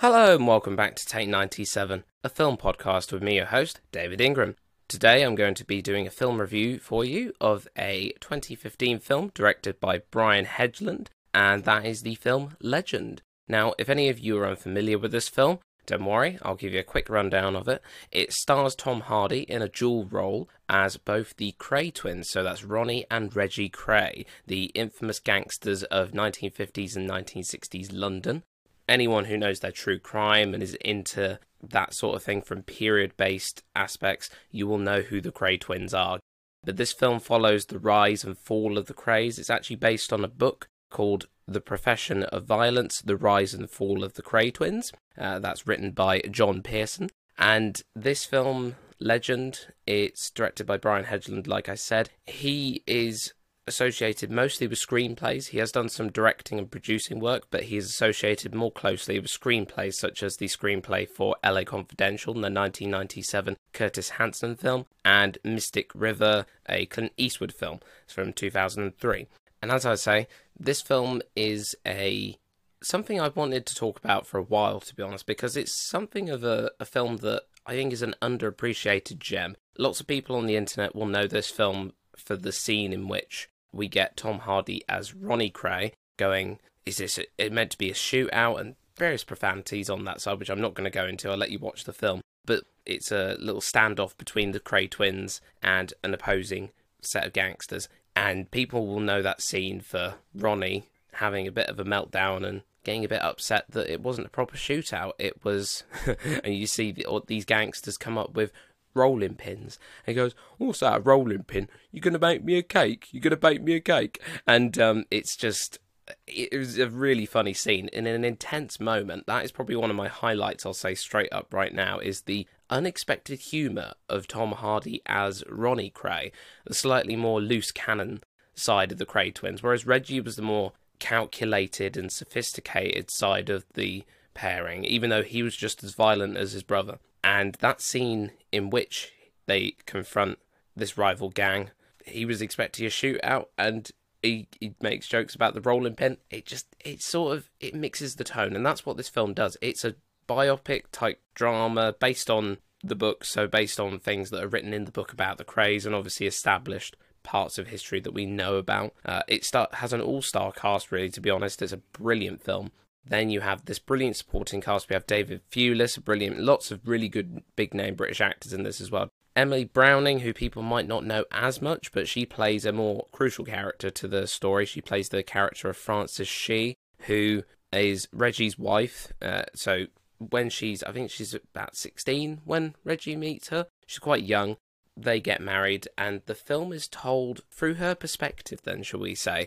Hello and welcome back to Take 97, a film podcast with me, your host, David Ingram. Today I'm going to be doing a film review for you of a 2015 film directed by Brian Helgeland, and that is the film Legend. Now, if any of you are unfamiliar with this film, don't worry, I'll give you a quick rundown of it. It stars Tom Hardy in a dual role as both the Kray twins, so that's Ronnie and Reggie Kray, the infamous gangsters of 1950s and 1960s London anyone who knows their true crime and is into that sort of thing from period based aspects, you will know who the Kray twins are. But this film follows the rise and fall of the Krays. It's actually based on a book called The Profession of Violence The Rise and Fall of the Kray Twins. Uh, that's written by John Pearson. And this film, Legend, it's directed by Brian Helgeland, like I said. He is associated mostly with screenplays. He has done some directing and producing work, but he is associated more closely with screenplays such as the screenplay for LA Confidential, the 1997 Curtis Hanson film, and Mystic River, a Clint Eastwood film from 2003. And as I say, this film is a something I've wanted to talk about for a while, to be honest, because it's something of a, a film that I think is an underappreciated gem. Lots of people on the internet will know this film for the scene in which we get Tom Hardy as Ronnie Kray going, is this it meant to be a shootout and various profanities on that side, which I'm not going to go into. I'll let you watch the film. But it's a little standoff between the Kray twins and an opposing set of gangsters. And people will know that scene for Ronnie having a bit of a meltdown and getting a bit upset that it wasn't a proper shootout. It was, and you see the, these gangsters come up with rolling pins. And he goes, What's that, a rolling pin? You're going to make me a cake? You're going to bake me a cake? And um, it's just, it was a really funny scene. In an intense moment, that is probably one of my highlights, I'll say straight up right now, is the unexpected humour of Tom Hardy as Ronnie Kray, the slightly more loose cannon side of the Kray twins, whereas Reggie was the more calculated and sophisticated side of the pairing, even though he was just as violent as his brother. And that scene in which they confront this rival gang, he was expecting a shootout and he, he makes jokes about the rolling pin. It just it sort of it mixes the tone, and that's what this film does. It's a biopic type drama based on the book, so based on things that are written in the book about the Krays and obviously established parts of history that we know about. Uh, it start, has an all star cast, really, to be honest. It's a brilliant film. Then you have this brilliant supporting cast. We have David Thewlis, brilliant, lots of really good big name British actors in this as well. Emily Browning, who people might not know as much, but she plays a more crucial character to the story. She plays the character of Frances Shea, who is Reggie's wife. Uh, so when she's, I think she's about 16 when Reggie meets her. She's quite young. They get married, and the film is told through her perspective, then, shall we say.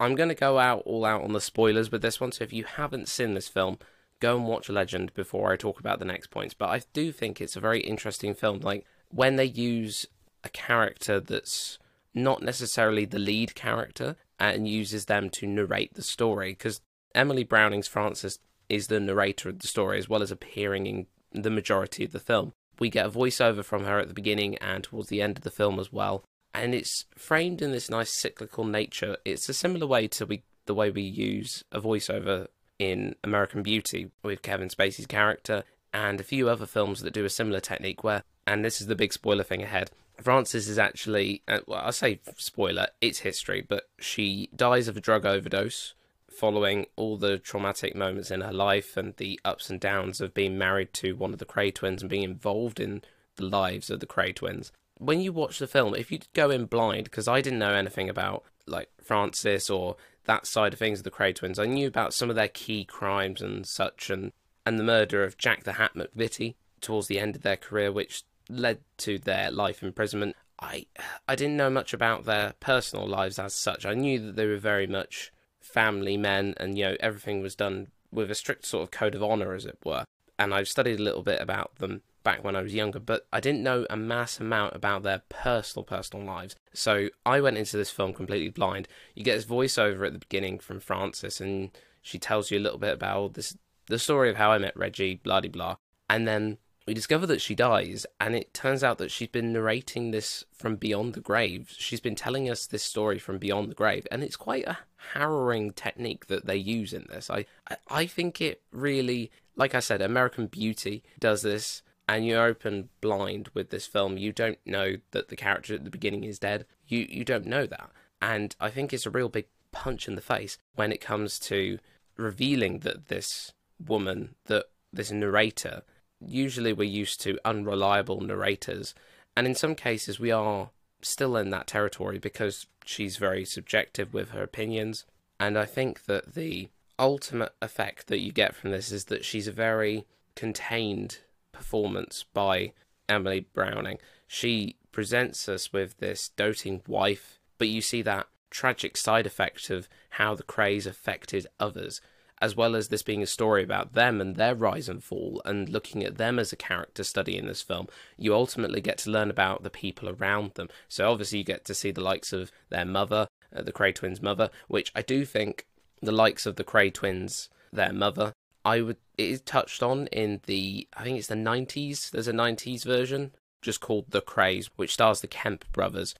I'm going to go out all out on the spoilers with this one, so if you haven't seen this film, go and watch Legend before I talk about the next points. But I do think it's a very interesting film. Like, when they use a character that's not necessarily the lead character and uses them to narrate the story, because Emily Browning's Frances is the narrator of the story as well as appearing in the majority of the film. We get a voiceover from her at the beginning and towards the end of the film as well and it's framed in this nice cyclical nature. It's a similar way to we, the way we use a voiceover in American Beauty with Kevin Spacey's character and a few other films that do a similar technique where, and this is the big spoiler thing ahead, Frances is actually, uh, well, I say spoiler, it's history, but she dies of a drug overdose following all the traumatic moments in her life and the ups and downs of being married to one of the Kray twins and being involved in the lives of the Kray twins when you watch the film, if you go in blind, because I didn't know anything about like Frances or that side of things of the Kray twins, I knew about some of their key crimes and such, and and the murder of Jack the Hat McVitie towards the end of their career, which led to their life imprisonment. I I didn't know much about their personal lives as such. I knew that they were very much family men, and you know everything was done with a strict sort of code of honor, as it were. And I've studied a little bit about them back when I was younger, but I didn't know a mass amount about their personal, personal lives. So I went into this film completely blind. You get this voiceover at the beginning from Frances, and she tells you a little bit about this, the story of how I met Reggie, blah blah blah. And then we discover that she dies, and it turns out that she's been narrating this from beyond the grave. She's been telling us this story from beyond the grave, and it's quite a harrowing technique that they use in this. I, I think it really, like I said, American Beauty does this, and you're open blind with this film. You don't know that the character at the beginning is dead. You you don't know that, and I think it's a real big punch in the face when it comes to revealing that this woman, that this narrator usually we're used to unreliable narrators, and in some cases we are still in that territory because she's very subjective with her opinions. And I think that the ultimate effect that you get from this is that she's a very contained performance by Emily Browning. She presents us with this doting wife, but you see that tragic side effect of how the Krays affected others as well as this being a story about them and their rise and fall and looking at them as a character study in this film, you ultimately get to learn about the people around them. So obviously you get to see the likes of their mother, uh, the Kray twins' mother, which I do think the likes of the Kray twins, their mother, I would it is touched on in the I think it's the 90s. There's a 90s version just called The Krays, which stars the Kemp brothers.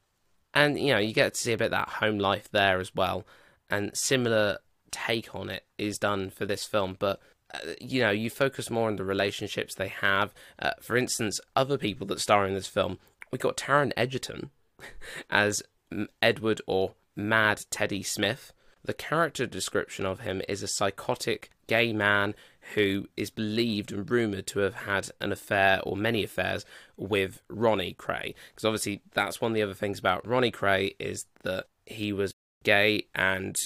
And you know, you get to see a bit of that home life there as well. And similar take on it is done for this film, but uh, you know, you focus more on the relationships they have. Uh, for instance, other people that star in this film, we got Taron Egerton as Edward or Mad Teddy Smith. The character description of him is a psychotic gay man who is believed and rumoured to have had an affair or many affairs with Ronnie Kray. Because obviously, that's one of the other things about Ronnie Kray is that he was gay and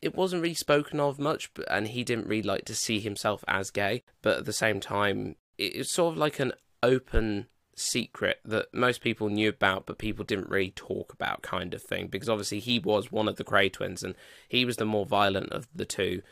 it wasn't really spoken of much, and he didn't really like to see himself as gay. But at the same time, it's sort of like an open secret that most people knew about, but people didn't really talk about, kind of thing. Because obviously, he was one of the Kray twins, and he was the more violent of the two.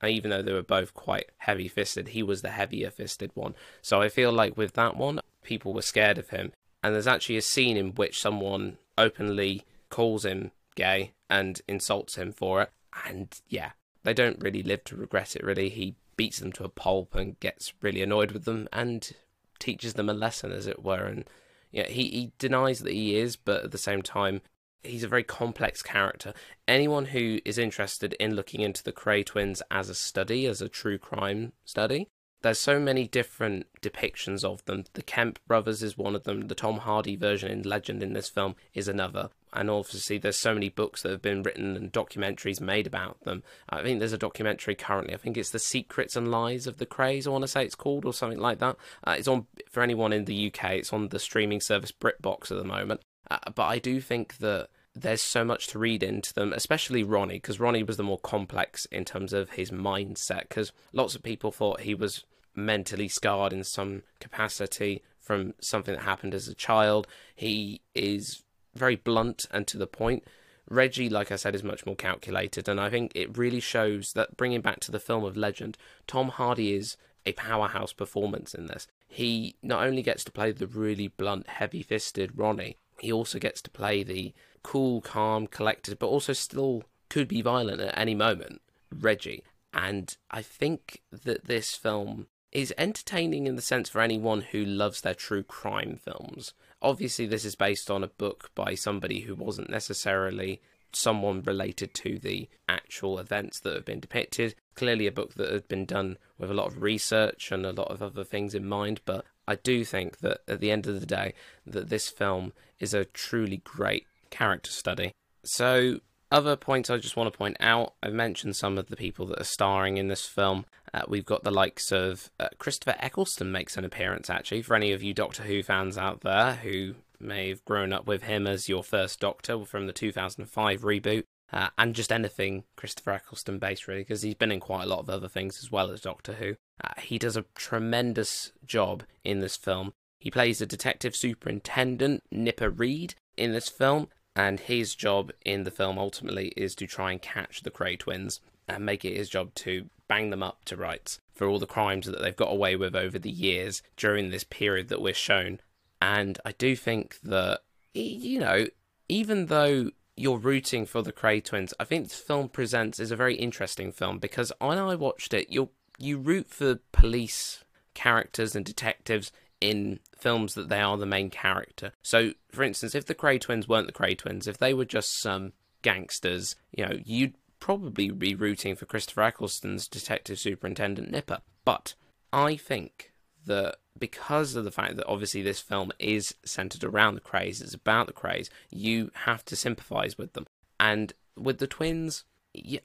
And Even though they were both quite heavy fisted, he was the heavier fisted one. So I feel like with that one, people were scared of him. And there's actually a scene in which someone openly calls him gay and insults him for it and yeah, they don't really live to regret it. Really, he beats them to a pulp and gets really annoyed with them and teaches them a lesson, as it were. And yeah, he he denies that he is, but at the same time, he's a very complex character. Anyone who is interested in looking into the Kray twins as a study, as a true crime study, there's so many different depictions of them. The Kemp brothers is one of them. The Tom Hardy version in Legend in this film is another. And obviously, there's so many books that have been written and documentaries made about them. I think there's a documentary currently. I think it's The Secrets and Lies of the Krays, I want to say it's called, or something like that. Uh, it's on, for anyone in the UK, it's on the streaming service BritBox at the moment. Uh, but I do think that there's so much to read into them, especially Ronnie, because Ronnie was the more complex in terms of his mindset. Because lots of people thought he was mentally scarred in some capacity from something that happened as a child. He is very blunt and to the point. Reggie, like I said, is much more calculated, and I think it really shows that bringing back to the film of legend, Tom Hardy is a powerhouse performance in this. He not only gets to play the really blunt, heavy fisted Ronnie, he also gets to play the cool, calm, collected, but also still could be violent at any moment, Reggie. And I think that this film is entertaining in the sense for anyone who loves their true crime films. Obviously, this is based on a book by somebody who wasn't necessarily someone related to the actual events that have been depicted. Clearly, a book that had been done with a lot of research and a lot of other things in mind, but I do think that at the end of the day, that this film is a truly great character study. So, other points I just want to point out I've mentioned some of the people that are starring in this film. Uh, we've got the likes of uh, Christopher Eccleston makes an appearance actually. For any of you Doctor Who fans out there who may have grown up with him as your first Doctor from the 2005 reboot, uh, and just anything Christopher Eccleston based really, because he's been in quite a lot of other things as well as Doctor Who. Uh, he does a tremendous job in this film. He plays the detective superintendent Nipper Read in this film, and his job in the film ultimately is to try and catch the Kray twins and make it his job to bang them up to rights for all the crimes that they've got away with over the years during this period that we're shown. And I do think that, you know, even though you're rooting for the Kray twins, I think this film presents is a very interesting film because when I watched it, you you root for police characters and detectives in films that they are the main character. So, for instance, if the Kray twins weren't the Kray twins, if they were just some gangsters, you know, you'd probably be rooting for Christopher Eccleston's Detective Superintendent Nipper. But I think that because of the fact that obviously this film is centered around the Krays, it's about the Krays, you have to sympathize with them. And with the twins, you,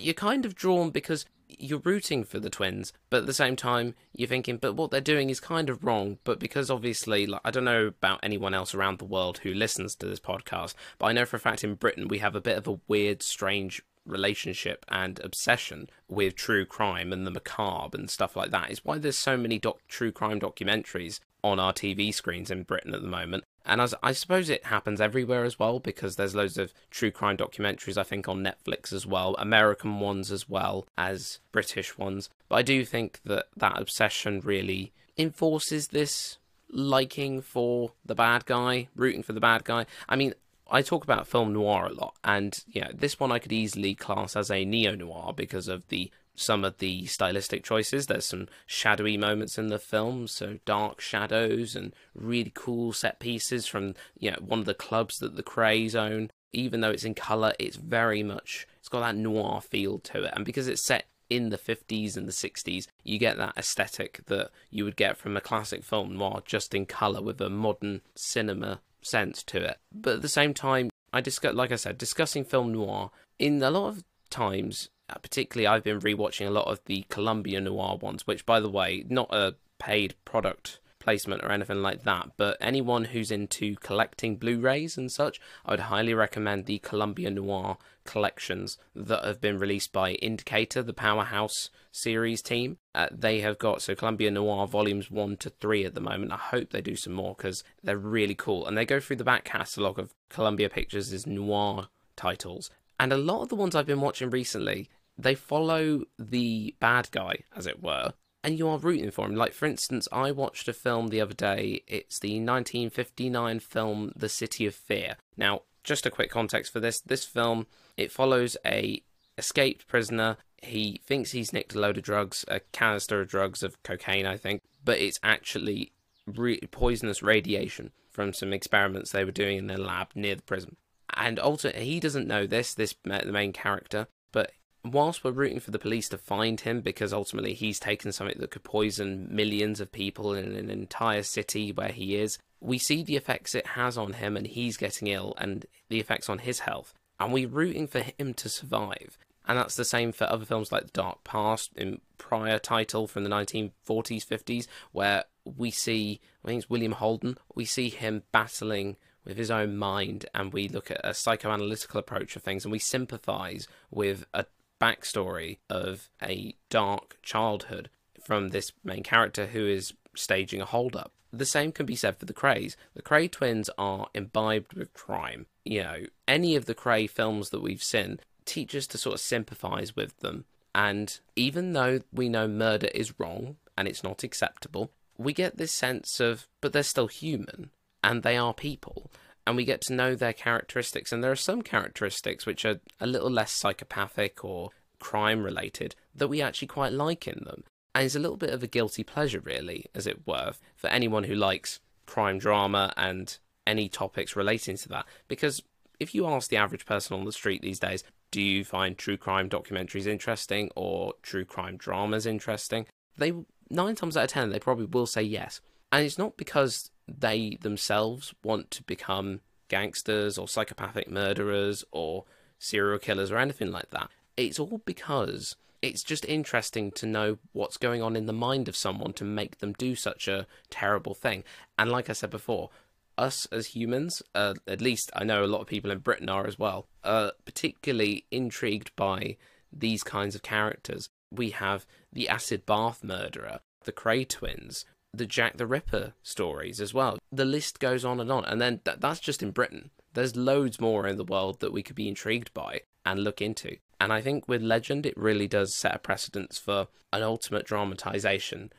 you're kind of drawn because you're rooting for the twins, but at the same time you're thinking, but what they're doing is kind of wrong. But because obviously, like, I don't know about anyone else around the world who listens to this podcast, but I know for a fact in Britain we have a bit of a weird, strange relationship and obsession with true crime and the macabre and stuff like that. Is why there's so many doc- true crime documentaries on our TV screens in Britain at the moment. And as I suppose it happens everywhere as well because there's loads of true crime documentaries I think on Netflix as well, American ones as well as British ones. But I do think that that obsession really enforces this liking for the bad guy, rooting for the bad guy. I mean, I talk about film noir a lot, and yeah, this one I could easily class as a neo noir because of the some of the stylistic choices. There's some shadowy moments in the film, so dark shadows and really cool set pieces from you know one of the clubs that the Krays own. Even though it's in color, it's very much it's got that noir feel to it, and because it's set in the 50s and the 60s, you get that aesthetic that you would get from a classic film noir just in color with a modern cinema sense to it. But at the same time, I discuss, like I said, discussing film noir in a lot of times. Uh, particularly, I've been rewatching a lot of the Columbia noir ones, which, by the way, not a paid product placement or anything like that. But anyone who's into collecting Blu-rays and such, I would highly recommend the Columbia Noir collections that have been released by Indicator, the Powerhouse series team. Uh, they have got so Columbia Noir volumes one to three at the moment. I hope they do some more because they're really cool, and they go through the back catalogue of Columbia Pictures' noir titles. And a lot of the ones I've been watching recently, they follow the bad guy, as it were, and you are rooting for him. Like, for instance, I watched a film the other day. It's the 1959 film The City of Fear. Now, just a quick context for this this film it follows a escaped prisoner he thinks he's nicked a load of drugs a canister of drugs of cocaine i think but it's actually re- poisonous radiation from some experiments they were doing in their lab near the prison and ultimately he doesn't know this this the main character but whilst we're rooting for the police to find him because ultimately he's taken something that could poison millions of people in an entire city where he is we see the effects it has on him and he's getting ill and the effects on his health. And we're rooting for him to survive. And that's the same for other films like the dark past in prior title from the 1940s 50s where we see i think it's william holden we see him battling with his own mind and we look at a psychoanalytical approach of things and we sympathize with a backstory of a dark childhood from this main character who is staging a holdup the same can be said for the Krays. The Kray twins are imbibed with crime. You know, any of the Kray films that we've seen teach us to sort of sympathize with them. And even though we know murder is wrong and it's not acceptable, we get this sense of, but they're still human and they are people. And we get to know their characteristics. And there are some characteristics which are a little less psychopathic or crime related that we actually quite like in them. And it's a little bit of a guilty pleasure, really, as it were, for anyone who likes crime drama and any topics relating to that. Because if you ask the average person on the street these days, do you find true crime documentaries interesting or true crime dramas interesting? They nine times out of ten they probably will say yes. And it's not because they themselves want to become gangsters or psychopathic murderers or serial killers or anything like that. It's all because it's just interesting to know what's going on in the mind of someone to make them do such a terrible thing. And like I said before, us as humans, uh, at least I know a lot of people in Britain are as well, are particularly intrigued by these kinds of characters. We have the acid bath murderer, the Kray twins, the Jack the Ripper stories as well. The list goes on and on. And then th- that's just in Britain. There's loads more in the world that we could be intrigued by and look into. And I think with Legend, it really does set a precedence for an ultimate dramatization.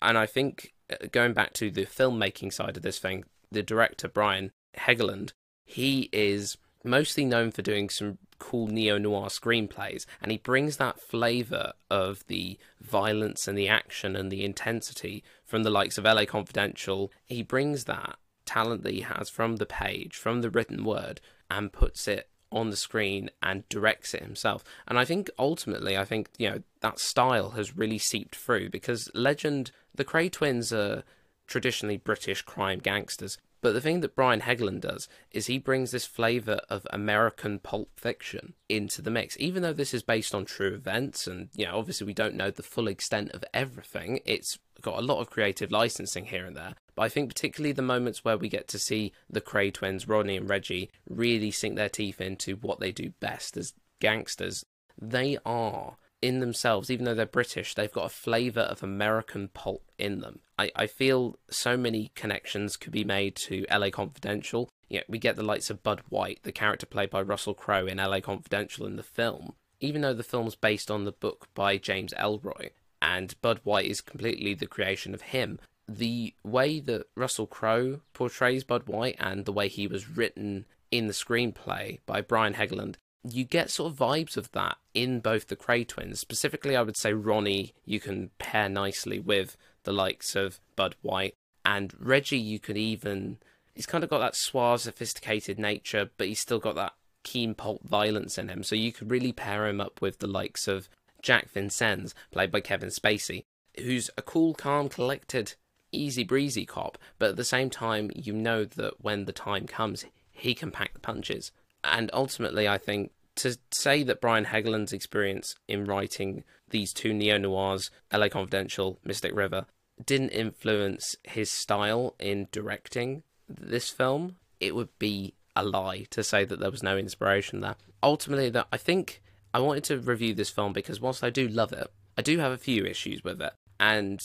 and I think uh, going back to the filmmaking side of this thing, the director, Brian Helgeland, he is mostly known for doing some cool neo noir screenplays, and he brings that flavour of the violence and the action and the intensity from the likes of LA Confidential. He brings that talent that he has from the page, from the written word, and puts it on the screen and directs it himself. And I think ultimately, I think, you know, that style has really seeped through because Legend, the Kray twins are traditionally British crime gangsters. But the thing that Brian Helgeland does is he brings this flavour of American pulp fiction into the mix. Even though this is based on true events, and you know, obviously we don't know the full extent of everything, it's got a lot of creative licensing here and there. But I think particularly the moments where we get to see the Kray twins, Ronnie and Reggie, really sink their teeth into what they do best as gangsters. They are in themselves, even though they're British, they've got a flavour of American pulp in them. I, I feel so many connections could be made to LA Confidential. You know, we get the likes of Bud White, the character played by Russell Crowe in LA Confidential in the film. Even though the film's based on the book by James Ellroy, and Bud White is completely the creation of him, the way that Russell Crowe portrays Bud White and the way he was written in the screenplay by Brian Helgeland you get sort of vibes of that in both the Kray twins. Specifically, I would say Ronnie you can pair nicely with the likes of Bud White. And Reggie, you could even. He's kind of got that suave, sophisticated nature, but he's still got that keen pulp violence in him. So you could really pair him up with the likes of Jack Vincennes, played by Kevin Spacey, who's a cool, calm, collected, easy breezy cop, but at the same time, you know that when the time comes, he can pack the punches and ultimately, I think to say that Brian Helgeland's experience in writing these two neo noirs, LA Confidential, Mystic River, didn't influence his style in directing this film, it would be a lie to say that there was no inspiration there. Ultimately, that I think I wanted to review this film because whilst I do love it, I do have a few issues with it, and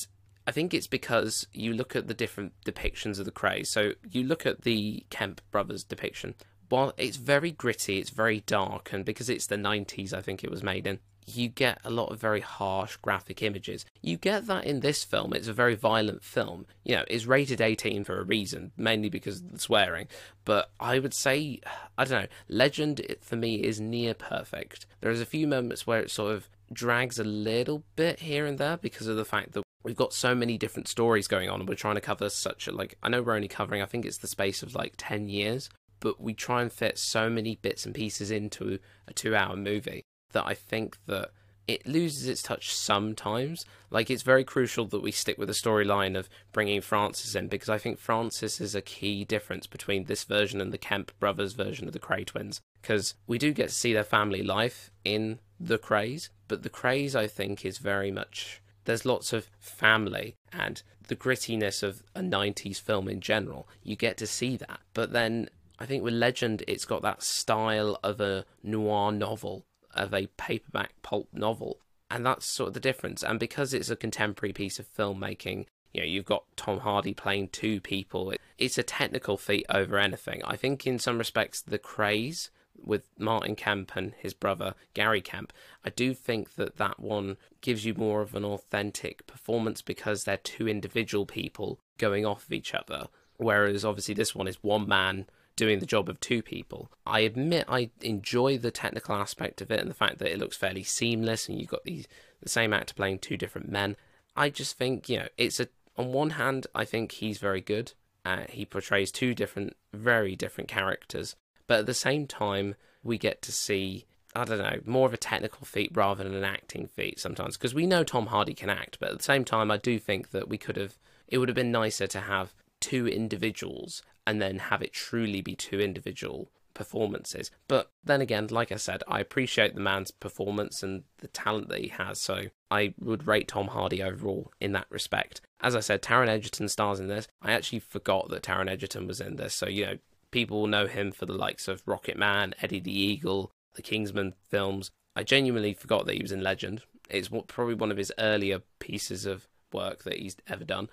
I think it's because you look at the different depictions of the Krays. So you look at the Kemp brothers depiction, while it's very gritty, it's very dark, and because it's the 90s, I think it was made in, you get a lot of very harsh graphic images. You get that in this film. It's a very violent film. You know, it's rated 18 for a reason, mainly because of the swearing. But I would say, I don't know, Legend for me is near perfect. There's a few moments where it sort of drags a little bit here and there because of the fact that we've got so many different stories going on and we're trying to cover such a like I know we're only covering I think it's the space of like 10 years but we try and fit so many bits and pieces into a two hour movie that I think that it loses its touch sometimes. Like, it's very crucial that we stick with the storyline of bringing Frances in because I think Frances is a key difference between this version and the Kemp brothers version of the Kray twins. Because we do get to see their family life in the Krays, but the Krays, I think, is very much. There's lots of family and the grittiness of a 90s film in general. You get to see that. But then I think with Legend, it's got that style of a noir novel, of a paperback pulp novel, and that's sort of the difference. And because it's a contemporary piece of filmmaking, you know, you've got Tom Hardy playing two people. It's a technical feat over anything. I think in some respects, the Krays with Martin Kemp and his brother Gary Kemp, I do think that that one gives you more of an authentic performance because they're two individual people going off of each other. Whereas obviously this one is one man doing the job of two people. I admit I enjoy the technical aspect of it and the fact that it looks fairly seamless and you've got these the same actor playing two different men. I just think, you know, it's a on one hand, I think he's very good. Uh, he portrays two different, very different characters, but at the same time, we get to see I don't know, more of a technical feat rather than an acting feat sometimes. Because we know Tom Hardy can act, but at the same time, I do think that we could have, it would have been nicer to have two individuals and then have it truly be two individual performances. But then again, like I said, I appreciate the man's performance and the talent that he has, so I would rate Tom Hardy overall in that respect. As I said, Taron Egerton stars in this. I actually forgot that Taron Egerton was in this, so you know, people will know him for the likes of Rocket Man, Eddie the Eagle, the Kingsman films. I genuinely forgot that he was in Legend. It's probably one of his earlier pieces of work that he's ever done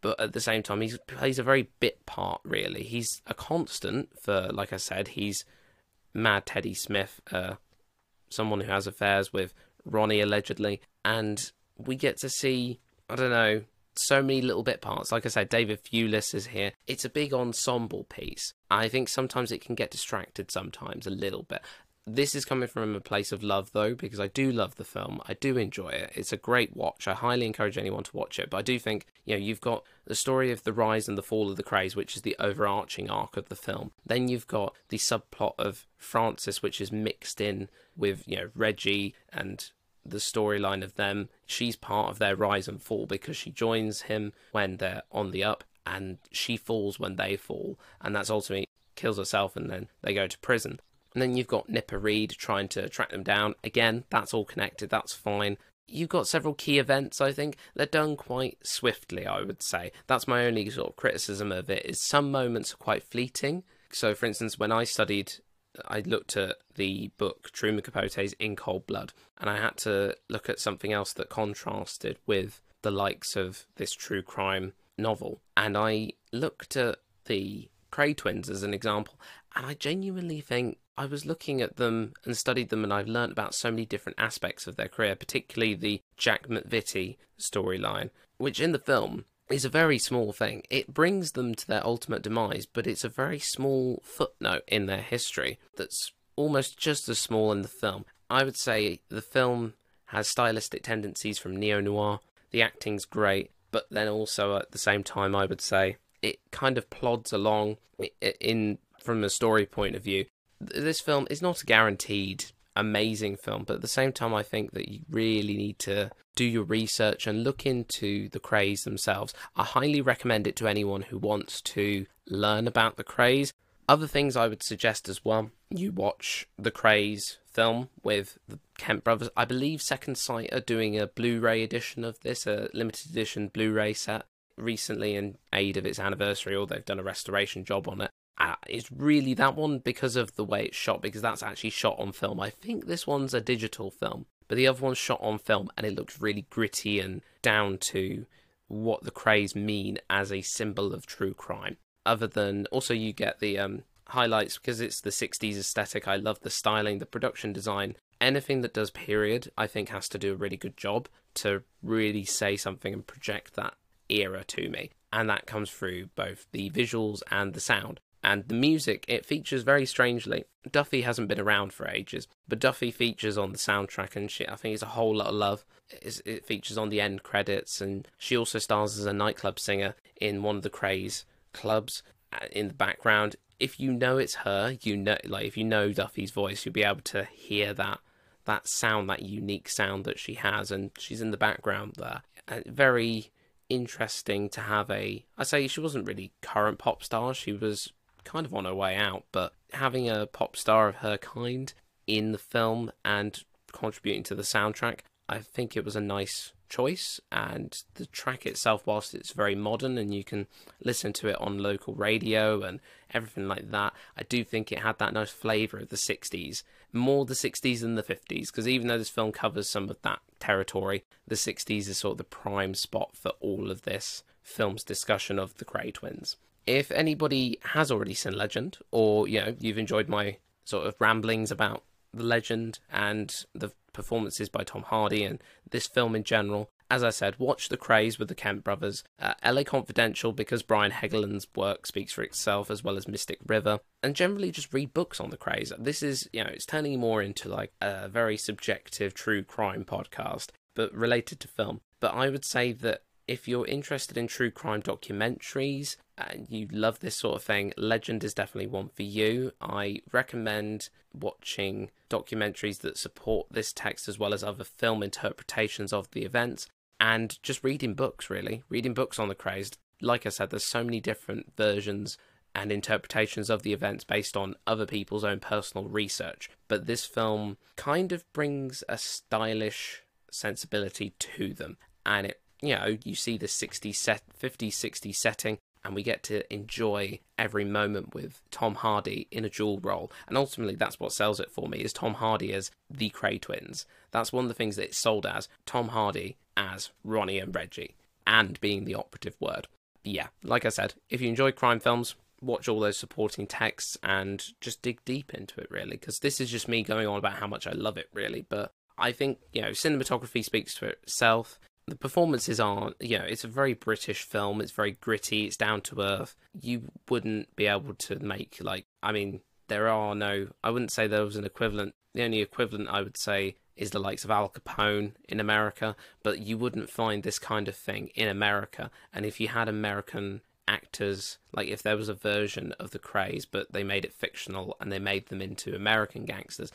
but at the same time, he plays a very bit part. Really, he's a constant for, like I said, he's Mad Teddy Smith, uh, someone who has affairs with Ronnie allegedly, and we get to see, I don't know, so many little bit parts. Like I said, David Thewlis is here. It's a big ensemble piece. I think sometimes it can get distracted sometimes a little bit. This is coming from a place of love, though, because I do love the film. I do enjoy it. It's a great watch. I highly encourage anyone to watch it. But I do think, you know, you've got the story of the rise and the fall of the Krays which is the overarching arc of the film. Then you've got the subplot of Frances which is mixed in with, you know, Reggie and the storyline of them. She's part of their rise and fall because she joins him when they're on the up and she falls when they fall. And that's ultimately kills herself and then they go to prison. And then you've got Nipper Read trying to track them down. Again, that's all connected, that's fine. You've got several key events, I think. They're done quite swiftly, I would say. That's my only sort of criticism of it, is some moments are quite fleeting. So, for instance, when I studied, I looked at the book Truman Capote's In Cold Blood, and I had to look at something else that contrasted with the likes of this true crime novel. And I looked at the Kray twins as an example, and I genuinely think I was looking at them and studied them, and I've learned about so many different aspects of their career, particularly the Jack McVitie storyline, which in the film is a very small thing. It brings them to their ultimate demise, but it's a very small footnote in their history that's almost just as small in the film. I would say the film has stylistic tendencies from neo noir. The acting's great, but then also at the same time, I would say it kind of plods along in from a story point of view. This film is not a guaranteed amazing film, but at the same time, I think that you really need to do your research and look into the Krays themselves. I highly recommend it to anyone who wants to learn about the Krays. Other things I would suggest as well you watch the Krays film with the Kemp brothers. I believe Second Sight are doing a Blu ray edition of this, a limited edition Blu ray set recently in aid of its anniversary, or they've done a restoration job on it. Uh, it's really that one because of the way it's shot, because that's actually shot on film. I think this one's a digital film, but the other one's shot on film and it looks really gritty and down to what the Krays mean as a symbol of true crime. Other than also, you get the um, highlights because it's the 60s aesthetic. I love the styling, the production design. Anything that does period, I think, has to do a really good job to really say something and project that era to me. And that comes through both the visuals and the sound. And the music, it features very strangely. Duffy hasn't been around for ages, but Duffy features on the soundtrack and shit. I think it's a whole lot of love. it features on the end credits, and she also stars as a nightclub singer in one of the Krays clubs uh, in the background. If you know it's her, you know, like if you know Duffy's voice, you'll be able to hear that that sound, that unique sound that she has, and she's in the background there. Very interesting to have a. I say she wasn't really current pop star. She was kind of on her way out, but having a pop star of her kind in the film and contributing to the soundtrack, I think it was a nice choice. And the track itself, whilst it's very modern and you can listen to it on local radio and everything like that, I do think it had that nice flavour of the 60s, more the 60s than the 50s, because even though this film covers some of that territory, the 60s is sort of the prime spot for all of this film's discussion of the Kray twins. If anybody has already seen Legend, or you know, you've enjoyed my sort of ramblings about the legend and the performances by Tom Hardy and this film in general, as I said, watch The Krays with the Kemp brothers, uh, LA Confidential because Brian Helgeland's work speaks for itself, as well as Mystic River, and generally just read books on The Krays. This is, you know, it's turning more into like a very subjective true crime podcast, but related to film. But I would say that if you're interested in true crime documentaries and you love this sort of thing, Legend is definitely one for you. I recommend watching documentaries that support this text as well as other film interpretations of the events and just reading books, really. Reading books on the Krays. Like I said, there's so many different versions and interpretations of the events based on other people's own personal research. But this film kind of brings a stylish sensibility to them. And it, you know, you see the 60s, set, 50s, 60s setting, and we get to enjoy every moment with Tom Hardy in a dual role. And ultimately, that's what sells it for me: is Tom Hardy as the Kray twins. That's one of the things that it's sold as: Tom Hardy as Ronnie and Reggie, and being the operative word. Yeah, like I said, if you enjoy crime films, watch all those supporting texts and just dig deep into it, really, because this is just me going on about how much I love it, really. But I think you know, cinematography speaks for itself the performances aren't, you know, it's a very British film. It's very gritty. It's down to earth. You wouldn't be able to make like, I mean, there are no, I wouldn't say there was an equivalent. The only equivalent I would say is the likes of Al Capone in America, but you wouldn't find this kind of thing in America. And if you had American actors, like if there was a version of the Krays but they made it fictional and they made them into American gangsters,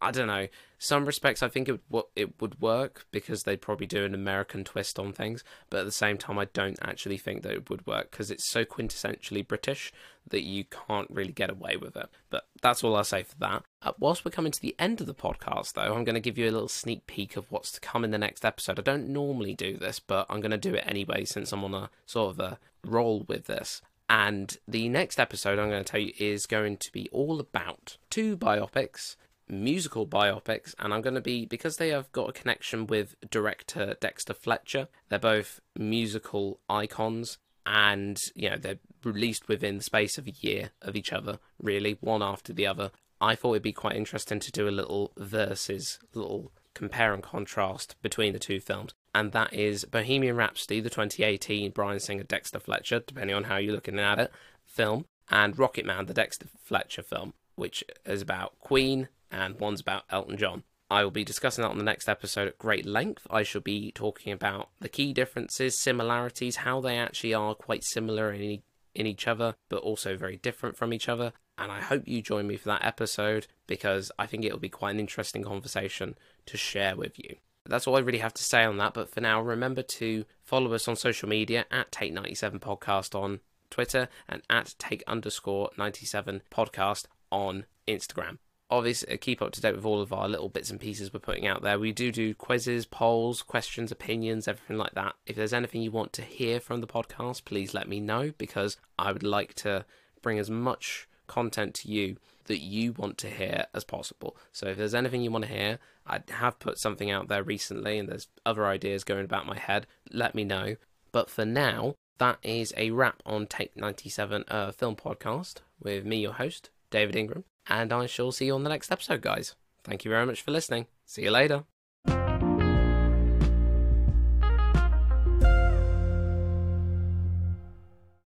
I don't know. Some respects, I think it would, it would work because they'd probably do an American twist on things. But at the same time, I don't actually think that it would work because it's so quintessentially British that you can't really get away with it. But that's all I'll say for that. Uh, whilst we're coming to the end of the podcast, though, I'm going to give you a little sneak peek of what's to come in the next episode. I don't normally do this, but I'm going to do it anyway since I'm on a sort of a roll with this. And the next episode I'm going to tell you is going to be all about two biopics musical biopics, and I'm going to be because they have got a connection with director Dexter Fletcher. They're both musical icons, and you know they're released within the space of a year of each other, really, one after the other. I thought it'd be quite interesting to do a little versus, little compare and contrast between the two films, and that is Bohemian Rhapsody, the 2018 Bryan Singer Dexter Fletcher, depending on how you're looking at it, film, and Rocketman, the Dexter Fletcher film, which is about Queen and one's about Elton John. I will be discussing that on the next episode at great length. I shall be talking about the key differences, similarities, how they actually are quite similar in, in each other, but also very different from each other. And I hope you join me for that episode because I think it'll be quite an interesting conversation to share with you. That's all I really have to say on that. But for now, remember to follow us on social media at Take97 Podcast on Twitter and at Take underscore 97 Podcast on Instagram obviously uh, keep up to date with all of our little bits and pieces we're putting out there. We do do quizzes, polls, questions, opinions, everything like that. If there's anything you want to hear from the podcast, please let me know because I would like to bring as much content to you that you want to hear as possible. So if there's anything you want to hear, I have put something out there recently and there's other ideas going about my head, let me know. But for now, that is a wrap on Take 97 uh, Film Podcast with me, your host, David Ingram and I shall see you on the next episode, guys. Thank you very much for listening. See you later.